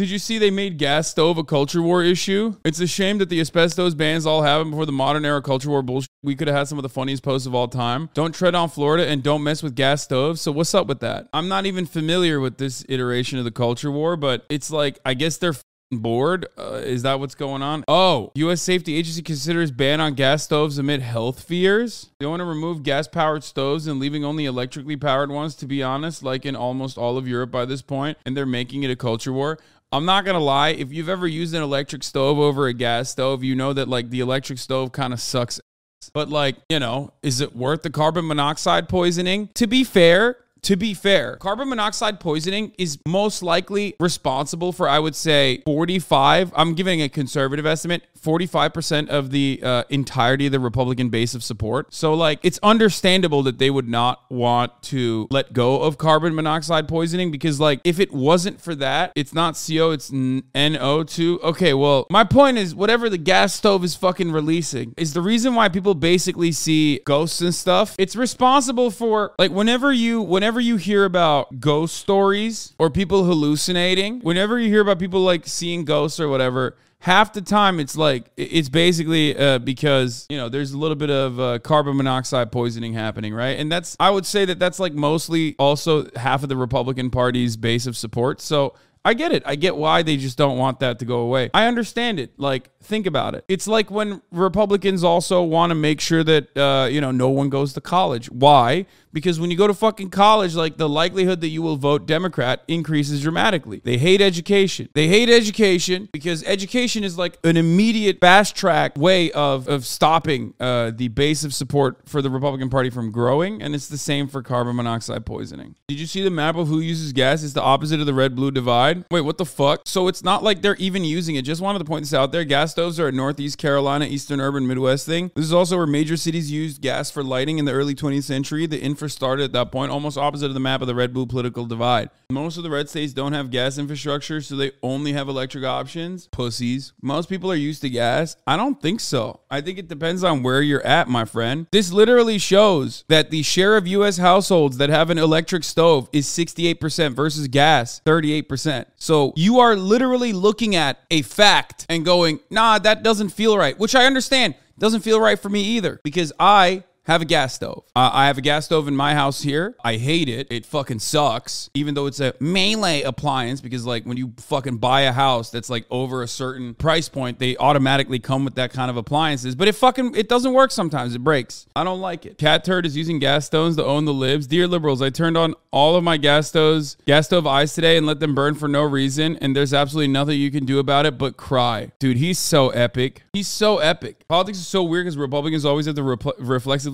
Did you see they made gas stove a culture war issue? It's a shame that the asbestos bans all happened before the modern era culture war bullshit. We could have had some of the funniest posts of all time. Don't tread on Florida and don't mess with gas stoves. So what's up with that? I'm not even familiar with this iteration of the culture war, but it's like I guess they're bored? Uh, is that what's going on? Oh, U.S. Safety Agency considers ban on gas stoves amid health fears. They want to remove gas powered stoves and leaving only electrically powered ones, to be honest, like in almost all of Europe by this point, and they're making it a culture war. I'm not gonna lie, if you've ever used an electric stove over a gas stove, you know that like the electric stove kind of sucks. But like, you know, is it worth the carbon monoxide poisoning? To be fair, to be fair, carbon monoxide poisoning is most likely responsible for, I would say, 45. I'm giving a conservative estimate 45% of the uh, entirety of the Republican base of support. So, like, it's understandable that they would not want to let go of carbon monoxide poisoning because, like, if it wasn't for that, it's not CO, it's NO2. Okay, well, my point is whatever the gas stove is fucking releasing is the reason why people basically see ghosts and stuff. It's responsible for, like, whenever you, whenever you hear about ghost stories or people hallucinating, whenever you hear about people like seeing ghosts or whatever, half the time it's like it's basically uh, because you know there's a little bit of uh, carbon monoxide poisoning happening right and that's i would say that that's like mostly also half of the republican party's base of support so I get it. I get why they just don't want that to go away. I understand it. Like, think about it. It's like when Republicans also want to make sure that, uh, you know, no one goes to college. Why? Because when you go to fucking college, like the likelihood that you will vote Democrat increases dramatically. They hate education. They hate education because education is like an immediate fast track way of, of stopping uh, the base of support for the Republican Party from growing. And it's the same for carbon monoxide poisoning. Did you see the map of who uses gas? It's the opposite of the red blue divide. Wait, what the fuck? So it's not like they're even using it. Just wanted to point this out there. Gas stoves are a Northeast Carolina, Eastern Urban Midwest thing. This is also where major cities used gas for lighting in the early 20th century. The started at that point, almost opposite of the map of the red blue political divide. Most of the red states don't have gas infrastructure, so they only have electric options. Pussies. Most people are used to gas. I don't think so. I think it depends on where you're at, my friend. This literally shows that the share of US households that have an electric stove is 68% versus gas, 38%. So you are literally looking at a fact and going, nah, that doesn't feel right, which I understand. Doesn't feel right for me either because I have a gas stove. Uh, I have a gas stove in my house here. I hate it. It fucking sucks, even though it's a Miele appliance because, like, when you fucking buy a house that's like over a certain price point, they automatically come with that kind of appliances. But it fucking it doesn't work sometimes. It breaks. I don't like it. Cat Turd is using gas stoves to own the libs. Dear liberals, I turned on all of my gas stoves, gas stove eyes today and let them burn for no reason. And there's absolutely nothing you can do about it but cry. Dude, he's so epic. He's so epic. Politics is so weird because Republicans always have to repl-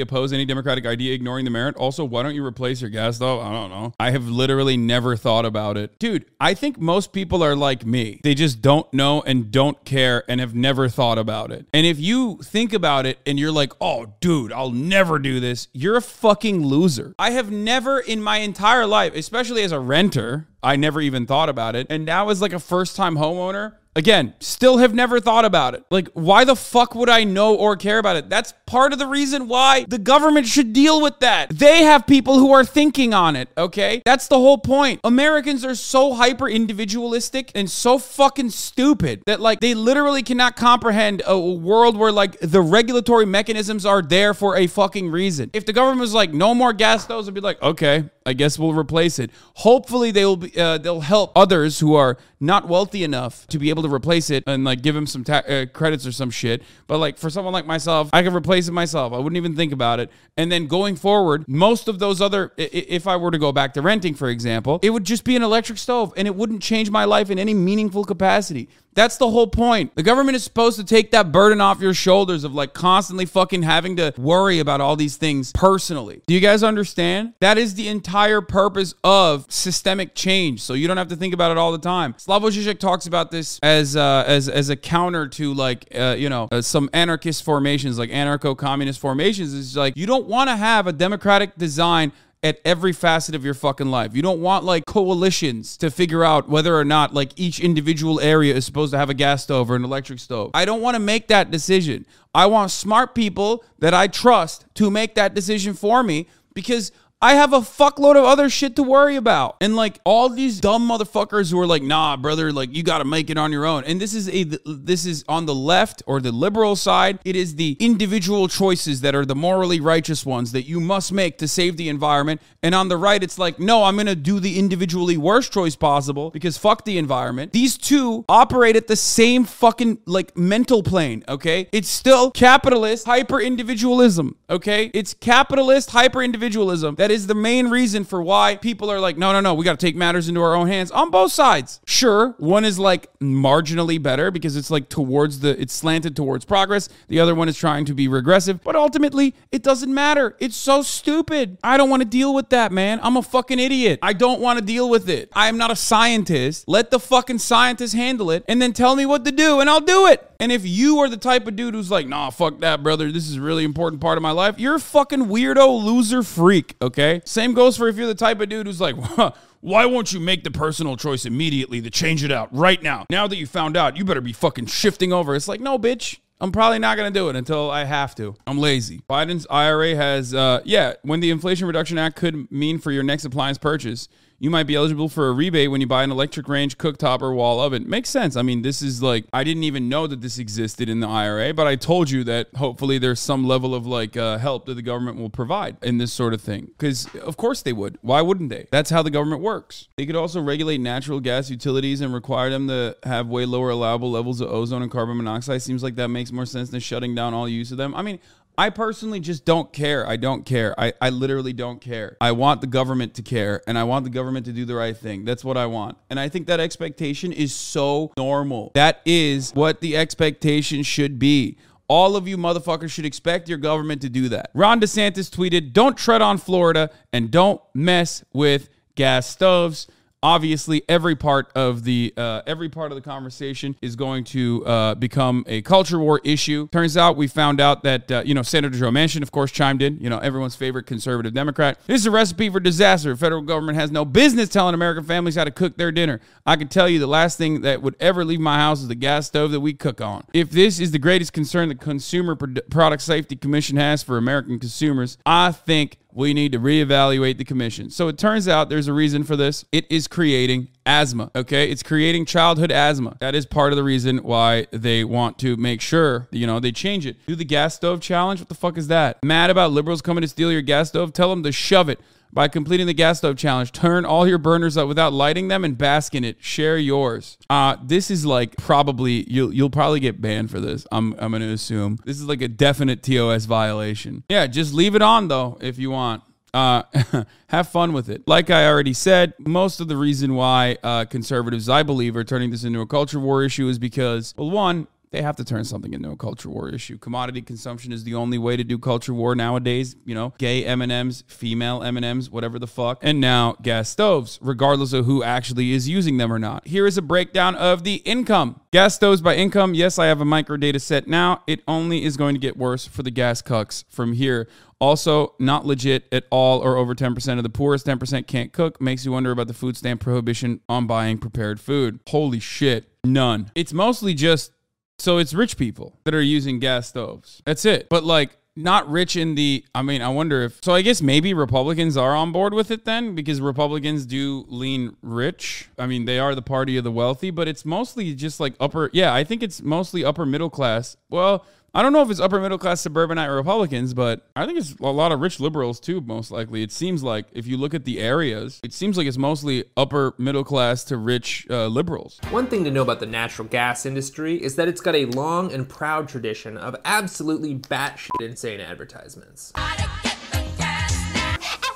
oppose any Democratic idea, ignoring the merit. Also, why don't you replace your gas though? I don't know. I have literally never thought about it. Dude, I think most people are like me. They just don't know and don't care and have never thought about it. And if you think about it and you're like, oh, dude, I'll never do this, you're a fucking loser. I have never in my entire life, especially as a renter, I never even thought about it. And now as like a first time homeowner, Again, still have never thought about it. Like, why the fuck would I know or care about it? That's part of the reason why the government should deal with that. They have people who are thinking on it, okay? That's the whole point. Americans are so hyper individualistic and so fucking stupid that, like, they literally cannot comprehend a world where, like, the regulatory mechanisms are there for a fucking reason. If the government was like, no more gas stoves, I'd be like, okay, I guess we'll replace it. Hopefully, they will be, uh, they'll help others who are not wealthy enough to be able to replace it and like give them some ta- uh, credits or some shit. But like for someone like myself, I could replace it myself. I wouldn't even think about it. And then going forward, most of those other, if I were to go back to renting, for example, it would just be an electric stove and it wouldn't change my life in any meaningful capacity. That's the whole point. The government is supposed to take that burden off your shoulders of like constantly fucking having to worry about all these things personally. Do you guys understand? That is the entire purpose of systemic change. So you don't have to think about it all the time. Slavoj Žižek talks about this as uh, as as a counter to like uh, you know uh, some anarchist formations, like anarcho-communist formations. Is like you don't want to have a democratic design at every facet of your fucking life. You don't want like coalitions to figure out whether or not like each individual area is supposed to have a gas stove or an electric stove. I don't want to make that decision. I want smart people that I trust to make that decision for me because I have a fuckload of other shit to worry about. And like all these dumb motherfuckers who are like, nah, brother, like you got to make it on your own. And this is a, this is on the left or the liberal side. It is the individual choices that are the morally righteous ones that you must make to save the environment. And on the right, it's like, no, I'm to do the individually worst choice possible because fuck the environment. These two operate at the same fucking like mental plane. Okay. It's still capitalist hyper individualism. Okay. It's capitalist hyper individualism. That is the main reason for why people are like, no, no, no, we got to take matters into our own hands on both sides. Sure, one is like marginally better because it's like towards the, it's slanted towards progress. The other one is trying to be regressive, but ultimately, it doesn't matter. It's so stupid. I don't want to deal with that, man. I'm a fucking idiot. I don't want to deal with it. I am not a scientist. Let the fucking scientists handle it and then tell me what to do and I'll do it. And if you are the type of dude who's like, nah, fuck that, brother, this is a really important part of my life, you're a fucking weirdo loser freak, okay? Same goes for if you're the type of dude who's like, why won't you make the personal choice immediately to change it out right now? Now that you found out, you better be fucking shifting over. It's like, no, bitch. I'm probably not going to do it until I have to. I'm lazy. Biden's IRA has, uh, yeah, when the Inflation Reduction Act could mean for your next appliance purchase, you might be eligible for a rebate when you buy an electric range cooktop or wall oven. Makes sense. I mean, this is like, I didn't even know that this existed in the IRA, but I told you that hopefully there's some level of like uh, help that the government will provide in this sort of thing. Because of course they would. Why wouldn't they? That's how the government works. They could also regulate natural gas utilities and require them to have way lower allowable levels of ozone and carbon monoxide. Seems like that makes more sense than shutting down all use of them. I mean, I personally just don't care. I don't care. I, I literally don't care. I want the government to care and I want the government to do the right thing. That's what I want. And I think that expectation is so normal. That is what the expectation should be. All of you motherfuckers should expect your government to do that. Ron DeSantis tweeted, Don't tread on Florida and don't mess with gas stoves obviously every part of the uh, every part of the conversation is going to uh, become a culture war issue. Turns out we found out that uh, you know Senator Joe Manchin, of course, chimed in. You know everyone's favorite conservative Democrat. This is a recipe for disaster. The federal government has no business telling American families how to cook their dinner. I can tell you the last thing that would ever leave my house is the gas stove that we cook on. If this is the greatest concern the Consumer Product Safety Commission has for American consumers, I think we need to reevaluate the commission. So it turns out there's a reason for this. It is creating asthma. Okay. It's creating childhood asthma. That is part of the reason why they want to make sure, you know, they change it. Do the gas stove challenge. What the fuck is that? Mad about liberals coming to steal your gas stove? Tell them to shove it by completing the gas stove challenge. Turn all your burners up without lighting them and bask in it. Share yours. Uh, this is like probably you'll you'll probably get banned for this. I'm I'm gonna assume this is like a definite TOS violation. Yeah, just leave it on though if you want. Uh, have fun with it. Like I already said, most of the reason why uh, conservatives, I believe, are turning this into a culture war issue is because, well, one, they have to turn something into a culture war issue. Commodity consumption is the only way to do culture war nowadays. You know, gay M&Ms, female M&Ms, whatever the fuck. And now gas stoves, regardless of who actually is using them or not. Here is a breakdown of the income. Gas stoves by income. Yes, I have a micro data set now. It only is going to get worse for the gas cucks from here. Also, not legit at all or over 10% of the poorest 10% can't cook. Makes you wonder about the food stamp prohibition on buying prepared food. Holy shit. None. It's mostly just so it's rich people that are using gas stoves. That's it. But like not rich in the I mean, I wonder if so I guess maybe Republicans are on board with it then because Republicans do lean rich. I mean, they are the party of the wealthy, but it's mostly just like upper yeah, I think it's mostly upper middle class. Well, I don't know if it's upper middle class suburbanite Republicans, but I think it's a lot of rich liberals too, most likely. It seems like if you look at the areas, it seems like it's mostly upper middle class to rich uh, liberals. One thing to know about the natural gas industry is that it's got a long and proud tradition of absolutely batshit insane advertisements. At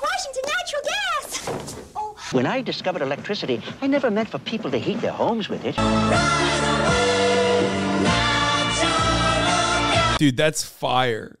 Washington Natural Gas! When I discovered electricity, I never meant for people to heat their homes with it. Dude, that's fire.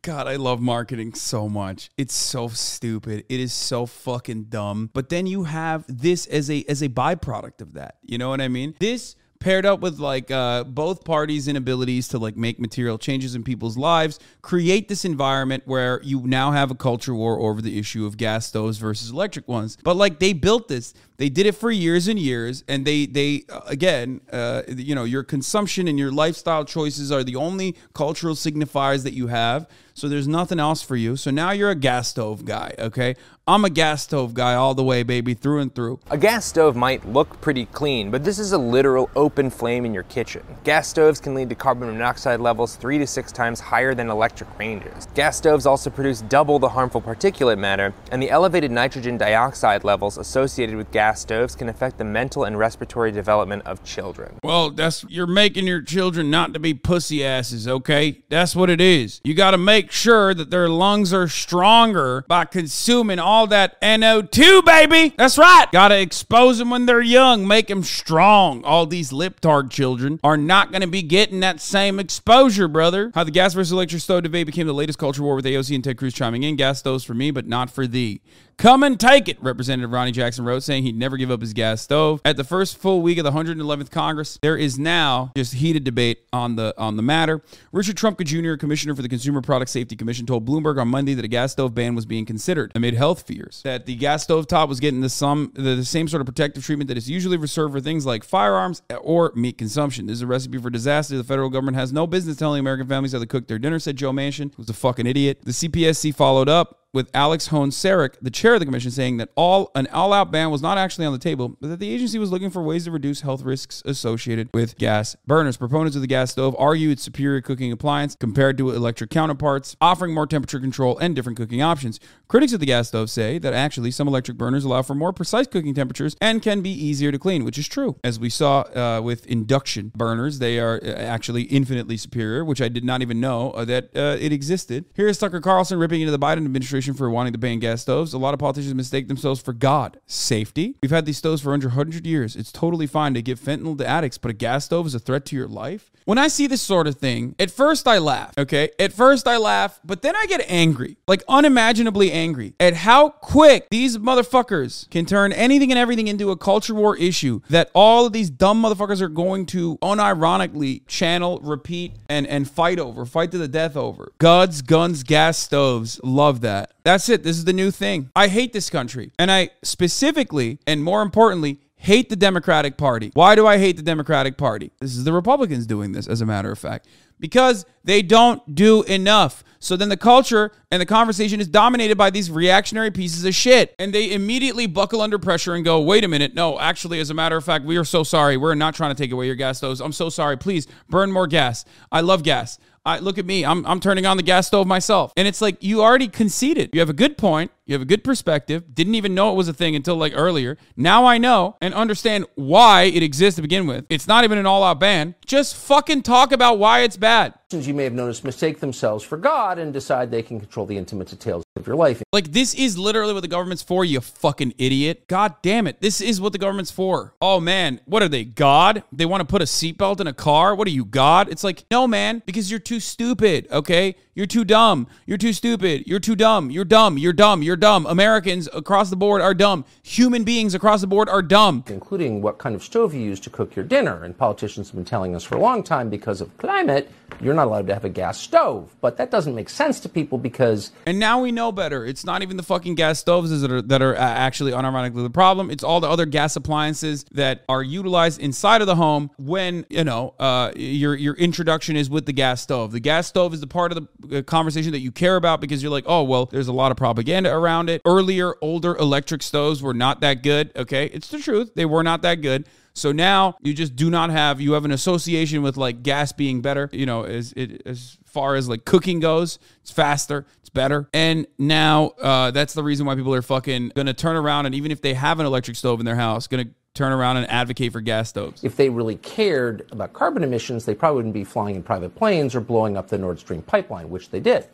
God, I love marketing so much. It's so stupid. It is so fucking dumb. But then you have this as a as a byproduct of that. You know what I mean? This paired up with like uh, both parties' inabilities to like make material changes in people's lives, create this environment where you now have a culture war over the issue of gas stoves versus electric ones. But like they built this, they did it for years and years, and they they uh, again, uh, you know, your consumption and your lifestyle choices are the only cultural signifiers that you have. So there's nothing else for you. So now you're a gas stove guy, okay? I'm a gas stove guy all the way, baby, through and through. A gas stove might look pretty clean, but this is a literal open flame in your kitchen. Gas stoves can lead to carbon monoxide levels three to six times higher than electric ranges. Gas stoves also produce double the harmful particulate matter, and the elevated nitrogen dioxide levels associated with gas stoves can affect the mental and respiratory development of children. Well, that's you're making your children not to be pussy asses, okay? That's what it is. You got to make sure that their lungs are stronger by consuming all that NO2, baby. That's right. Got to expose them when they're young, make them strong. All these liptard children are not to be getting that same exposure, brother. How the gas versus electric stove debate became the latest culture war with AOC and Ted Cruz chiming in. Gas stoves for me, but not for thee. Come and take it, Representative Ronny Jackson wrote, saying he'd never give up his gas stove. At the first full week of the 111th Congress, there is now just heated debate on the on the matter. Richard Trumka Jr., Commissioner for the Consumer Product Safety Commission, told Bloomberg on Monday that a gas stove ban was being considered amid health fears that the gas stove top was getting the some the, the same sort of protective treatment that is usually reserved for things like firearms or meat consumption. This is a recipe for disaster. The federal government has no business telling American families how to cook their dinner, said Joe Manchin, who's a fucking idiot. The CPSC followed up with Alex Hoehn-Saric, the chair of the commission, saying that all an all-out ban was not actually on the table, but that the agency was looking for ways to reduce health risks associated with gas burners. Proponents of the gas stove argue its superior cooking appliance compared to electric counterparts, offering more temperature control and different cooking options. Critics of the gas stove say that actually some electric burners allow for more precise cooking temperatures and can be easier to clean, which is true. As we saw uh, with induction burners, they are uh, actually infinitely superior, which I did not even know uh, that uh, it existed. Here is Tucker Carlson ripping into the Biden administration for wanting to ban gas stoves. A lot of politicians mistake themselves for God. Safety? We've had these stoves for under 100 years. It's totally fine to give fentanyl to addicts, but a gas stove is a threat to your life? When I see this sort of thing, at first I laugh, okay? At first I laugh, but then I get angry, like unimaginably angry at how quick these motherfuckers can turn anything and everything into a culture war issue that all of these dumb motherfuckers are going to unironically channel, repeat, and, and fight over, fight to the death over. Guns, guns, gas stoves. Love that. That's it. This is the new thing. I hate this country. And I specifically, and more importantly, hate the Democratic Party. Why do I hate the Democratic Party? This is the Republicans doing this, as a matter of fact, because they don't do enough. So then the culture and the conversation is dominated by these reactionary pieces of shit. And they immediately buckle under pressure and go, wait a minute. No, actually, as a matter of fact, we are so sorry. We're not trying to take away your gas stoves. I'm so sorry. Please burn more gas. I love gas. I, look at me. I'm, I'm turning on the gas stove myself. And it's like you already conceded. You have a good point. You have a good perspective. Didn't even know it was a thing until like earlier. Now I know and understand why it exists to begin with. It's not even an all out ban. Just fucking talk about why it's bad. You may have noticed mistake themselves for God and decide they can control the intimate details of your life. Like, this is literally what the government's for, you fucking idiot. God damn it. This is what the government's for. Oh, man. What are they, God? They want to put a seatbelt in a car? What are you, God? It's like, no, man, because you're too stupid, okay? You're too dumb. You're too stupid. You're too dumb. You're dumb. You're dumb. You're dumb. Americans across the board are dumb. Human beings across the board are dumb. Including what kind of stove you use to cook your dinner. And politicians have been telling us for a long time because of climate, you're not allowed to have a gas stove. But that doesn't make sense to people because. And now we know better. It's not even the fucking gas stoves that are, that are uh, actually unironically the problem. It's all the other gas appliances that are utilized inside of the home when, you know, uh, your, your introduction is with the gas stove. The gas stove is the part of the conversation that you care about because you're like, oh, well, there's a lot of propaganda around it. Earlier, older electric stoves were not that good. Okay. It's the truth. They were not that good. So now you just do not have, you have an association with like gas being better, you know, as, it, as far as like cooking goes. It's faster, it's better. And now uh, that's the reason why people are fucking gonna turn around and even if they have an electric stove in their house, gonna turn around and advocate for gas stoves. If they really cared about carbon emissions, they probably wouldn't be flying in private planes or blowing up the Nord Stream pipeline, which they did.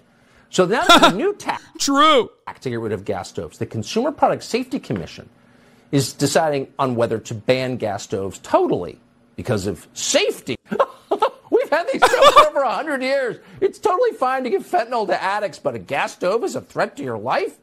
So now there's a new tax True. to get rid of gas stoves. The Consumer Product Safety Commission is deciding on whether to ban gas stoves totally because of safety. We've had these stoves for over 100 years. It's totally fine to give fentanyl to addicts, but a gas stove is a threat to your life?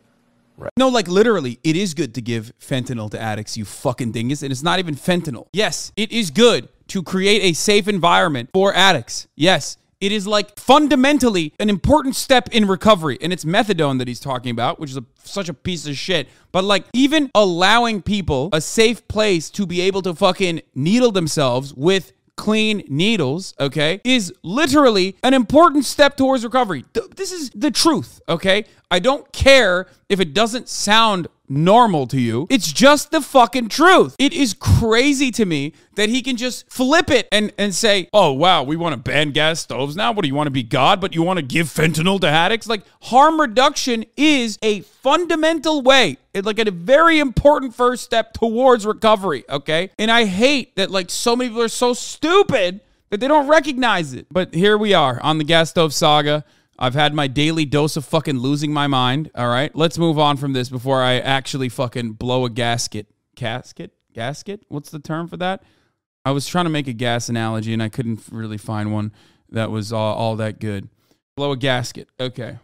No, like literally, it is good to give fentanyl to addicts, you fucking dingus. And it's not even fentanyl. Yes, it is good to create a safe environment for addicts. Yes, it is like fundamentally an important step in recovery. And it's methadone that he's talking about, which is a, such a piece of shit. But like, even allowing people a safe place to be able to fucking needle themselves with clean needles, okay, is literally an important step towards recovery. Th- This is the truth, okay? I don't care if it doesn't sound normal to you. It's just the fucking truth. It is crazy to me that he can just flip it and, and say, oh, wow, we want to ban gas stoves now. What do you want to be God, but you want to give fentanyl to addicts? Like, harm reduction is a fundamental way, like a very important first step towards recovery, okay? And I hate that, like, so many people are so stupid that they don't recognize it. But here we are on the gas stove saga. I've had my daily dose of fucking losing my mind. All right, let's move on from this before I actually fucking blow a gasket. Casket? Gasket? What's the term for that? I was trying to make a gas analogy and I couldn't really find one that was all, all that good. Blow a gasket. Okay.